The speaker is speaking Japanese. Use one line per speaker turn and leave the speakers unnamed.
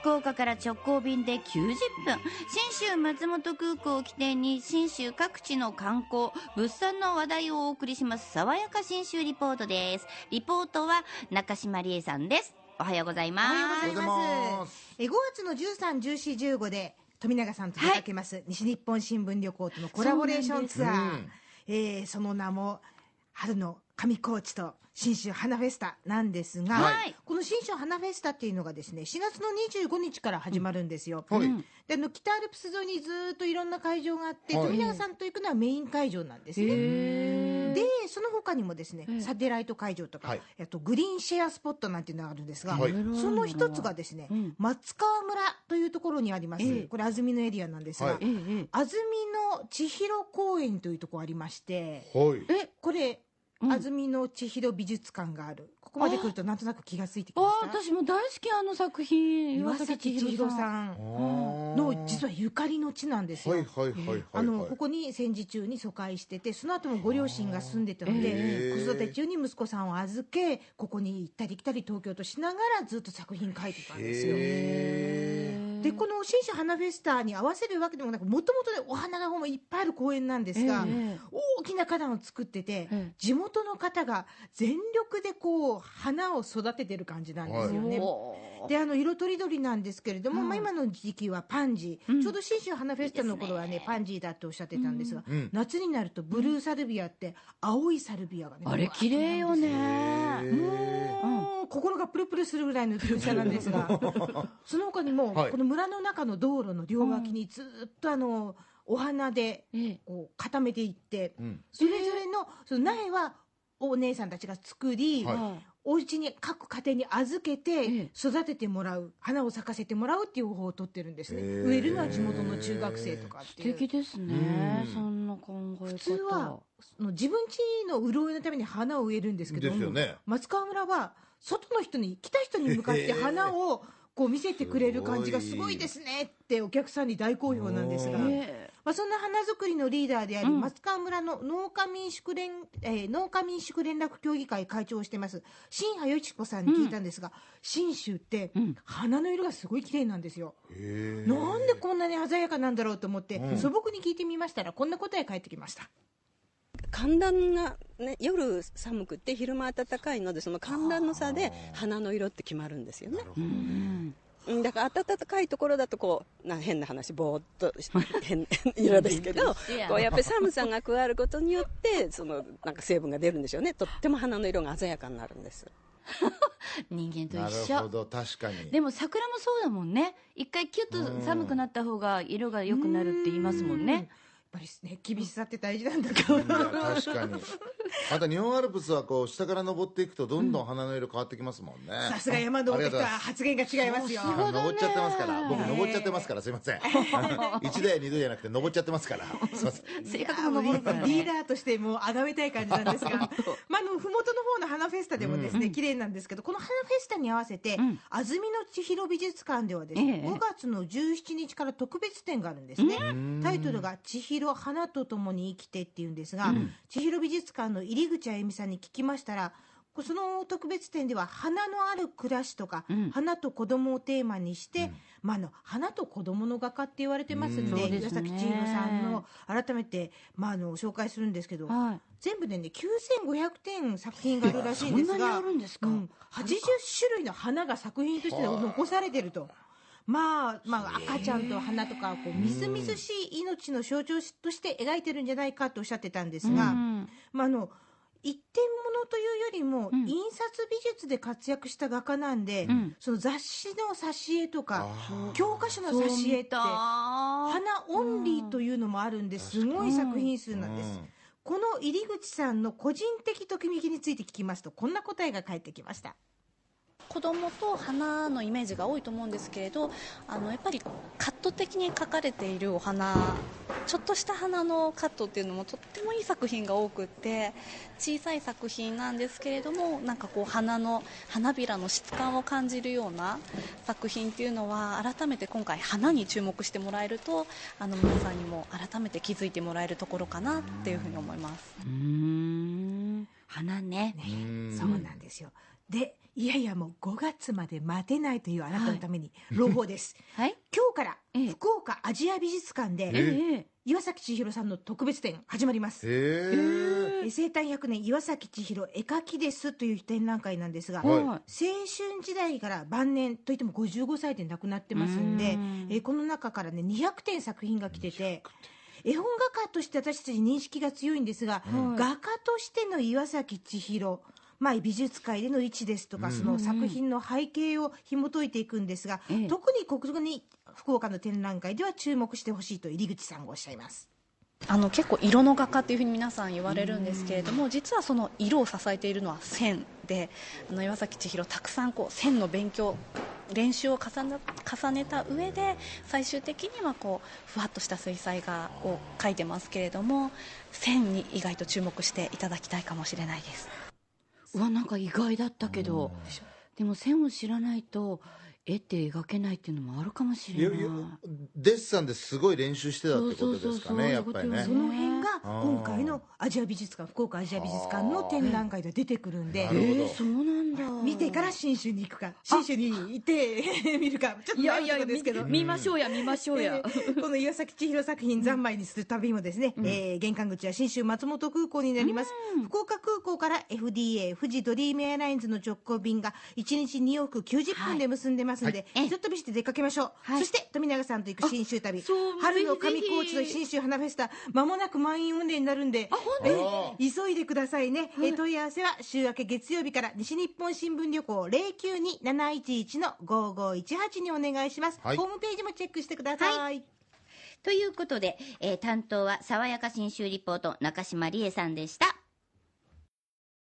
福岡から直行便で90分。信州松本空港を起点に信州各地の観光物産の話題をお送りします。爽やか信州リポートです。リポートは中島理恵さんです。おはようございます。
おはようございます。え5月の13、14、15で富永さんと出かけます、西日本新聞旅行とのコラボレーションツアー、
うん
えーその名も春の上高地と信州花フェスタなんですが、
はい。
この信州花フェスタっていうのがですね4月の25日から始まるんですよ、
はい。
うん
であの北アルプス沿いにずーっといろんな会場があって、
はい。
富永さんと行くのはメイン会場なんですね、
へ
でその他にもですね、
え
サテライト会場とか、
はい。
あとグリーンシェアスポットなんていうのがあるんですが、
はい。
その一つがですね、
うん。
松川村というところにあります、
ええ。
これ安曇野エリアなんですが、安曇野千尋公園というところありまして
はい。
え
これ、
うん
安曇野千尋美術館がある。ここまで来るとなんとなく気がついてきま
あ
した？
私も大好き。あの作品
岩崎千尋さんの実
は
はゆかりの地なんですよ、
はいはいはいはい
あのここに戦時中に疎開しててその後もご両親が住んでたので、子育て中に息子さんを預けここに行ったり来たり東京としながらずっと作品書いてたんですよ。
へ
でこの新種花フェスタに合わせるわけでもなくもともとねお花がもういっぱいある公園なんですが、
ええ
大きな花壇を作ってて、
ええ。
地元の方が全力でこう花を育ててる感じなんですよね。
おー。
であの色とりどりなんですけれども、
はい
まあ、今の時期はパンジー、
うん。
ちょうど信州花フェスタの頃はね
ね。
パンジーだっておっしゃってたんですが、
うん。
夏になるとブルーサルビアって青いサルビアがね
あれ綺麗よね。
へ
もう心がプルプルするぐらいの美しさなんですが その他にも、
はい。
この村の中の道路の両脇にずっとあのお花で
ええ。
こう固めていって
うん。
それぞれのその苗はお姉さんたちが作り、お家に各家庭に預け
え
て
え
育ててもらう花を咲かせてもらうっていう方法を取ってるんですね。植えるのは地元の中学生とかっ
素
ていう。
敵ですね。
うん。
そんな考え方。
普通はその自分家の潤いのために花を植えるんですけど
ですよね。
松川村は外の人に来た人に向かって花をこう見せてくれる感じがすごいですねってお客さんに大好評なんですが、まあ、そんな花作りのリーダーであり、
うん。
松川村の農家民宿連、えー農家民宿連絡協議会会長をしてます新葉よち子さんに聞いたんですが、信州って
うん。
花の色がすごい綺麗なんですよ、
へー。
なんでこんなに鮮やかなんだろうと思って、
うん。
素朴に聞いてみましたらこんな答え返ってきました。
寒暖が、ね、夜寒くて昼間暖かいのでその寒暖の差で花の色って決まるんですよね。
なるほどね
うん
うんだから暖かいところだとこうな変な話ぼーっと変色ですけど こうやっぱり寒さが加わることによってそのなんか成分が出るんでしょうねとっても花の色が鮮やかになるんです。
人間と
な
一緒。
るほど確かに。
でも桜もそうだもんね。一回キュッと寒くなった方が色が良くなるって言いますもんね
ぱりね厳しさって大事なんだけ
い
ど
や確かに。また日本アルプスはこう下から登っていくとどんどん花の色変わってきますもんね、
さすが山登ってきた発言が違いますよ。
登っちゃってますから。僕
ね
登っちゃってますから。すいません。一度や二度じゃなくて登っちゃってますから。すいません。
性格も登るから
リー
ね
ダーとしてもう崇めたい感じなんですが、まあ、あのふもとの方の花フェスタでもですね、綺麗なんですけどこの花フェスタに合わせて、
うん。
安曇野千尋美術館ではですね、
ええ。
5月の17日から特別展があるんですね、タイトルが「千尋花と共に生きて」っていうんですが、千尋美術館の入口あゆみさんに聞きましたらその特別展では花のある暮らしとか、
うん。
花と子供をテーマにして、まあ、あの花と子供の画家って言われてますんで、
うんですね。
岩崎千尋さんの改めて、まあ、あの紹介するんですけど、
はい。
全部でね9500点作品があるらしいんですが
そんなにあるんですか？
うん。80種類の花が作品として残されてると。まあ、まあ、赤ちゃんと花とかこうみずみずしい命の象徴として描いてるんじゃないかとおっしゃってたんですが、
うん。
まあ、あの一点物というよりも、
うん。
印刷美術で活躍した画家なんで、
うん。
その雑誌の挿絵とか
あ
教科書の挿絵って花オンリーというのもあるんです。ごい作品数なんです、
うん
この入り口さんの個人的ときめきについて聞きますとこんな答えが返ってきました
子供と花のイメージが多いと思うんですけれどあのやっぱりカット的に描かれているお花ちょっとした花のカットっていうのもとってもいい作品が多くって小さい作品なんですけれどもなんかこう花の花びらの質感を感じるような作品っていうのは改めて今回花に注目してもらえるとあの皆さんにも改めて気づいてもらえるところかなっていうふうに思います。
うーん。花ね。
うん。
そうなんですよでいやいやもう5月まで待てないというあなたのために朗報です、
はい。
今日から
ええ。
福岡アジア美術館で
ええ。
岩崎千尋さんの特別展始まります。
へえ。
え生誕100年岩崎千尋絵描きですという展覧会なんですが、
はい。
青春時代から晩年といっても55歳で亡くなってますんで
うん。
えーこの中からね200点作品が来てて絵本画家として私たち認識が強いんですが、画家としての岩崎千尋まあ、美術界での位置ですとか、その作品の背景を紐解いていくんですが、
ええ
特にここに福岡の展覧会では注目してほしいと入口さんがおっしゃいます。
あの結構色の画家っていうふうに皆さん言われるんですけれども実はその色を支えているのは線であの岩崎千尋たくさんこう線の勉強練習を重ね重ねた上で最終的にはこうふわっとした水彩画を描いてますけれども線に意外と注目していただきたいかもしれないです。
うわなんか意外だったけど。でも線を知らないと絵って描けないっていうのもあるかもし
いや
れない。
いやデッサンですごい練習してたってことですかねやっぱりね。
その辺が今回のアジア美術館福岡アジア美術館の展覧会で出てくるんで
なるほど。
えーそうなんだ。
見てから信州に行くか信州に行って見るかちょっと悩むところですけど。
見ましょうや見ましょうや。
えーこの岩崎千尋作品三昧にする旅もですね、えー玄関口は信州松本空港になります、福岡空港から FDA 富士ドリームエアラインズの直行便が1日2往復90分で結んでますんで、
はい。
ひとっ飛びして出かけましょう、
はい。
そして富永さんと行く信州旅。
そう
春の上高地の信州花フェスタまもなく満員運転になるんでえー急いでくださいね、えー問い合わせは週明け月曜日から西日本新聞旅行092711の5518にお願いします、
はい。
ホームページもチェックしてください。
ということで、えー担当は爽やか新州リポート中島理恵さんでした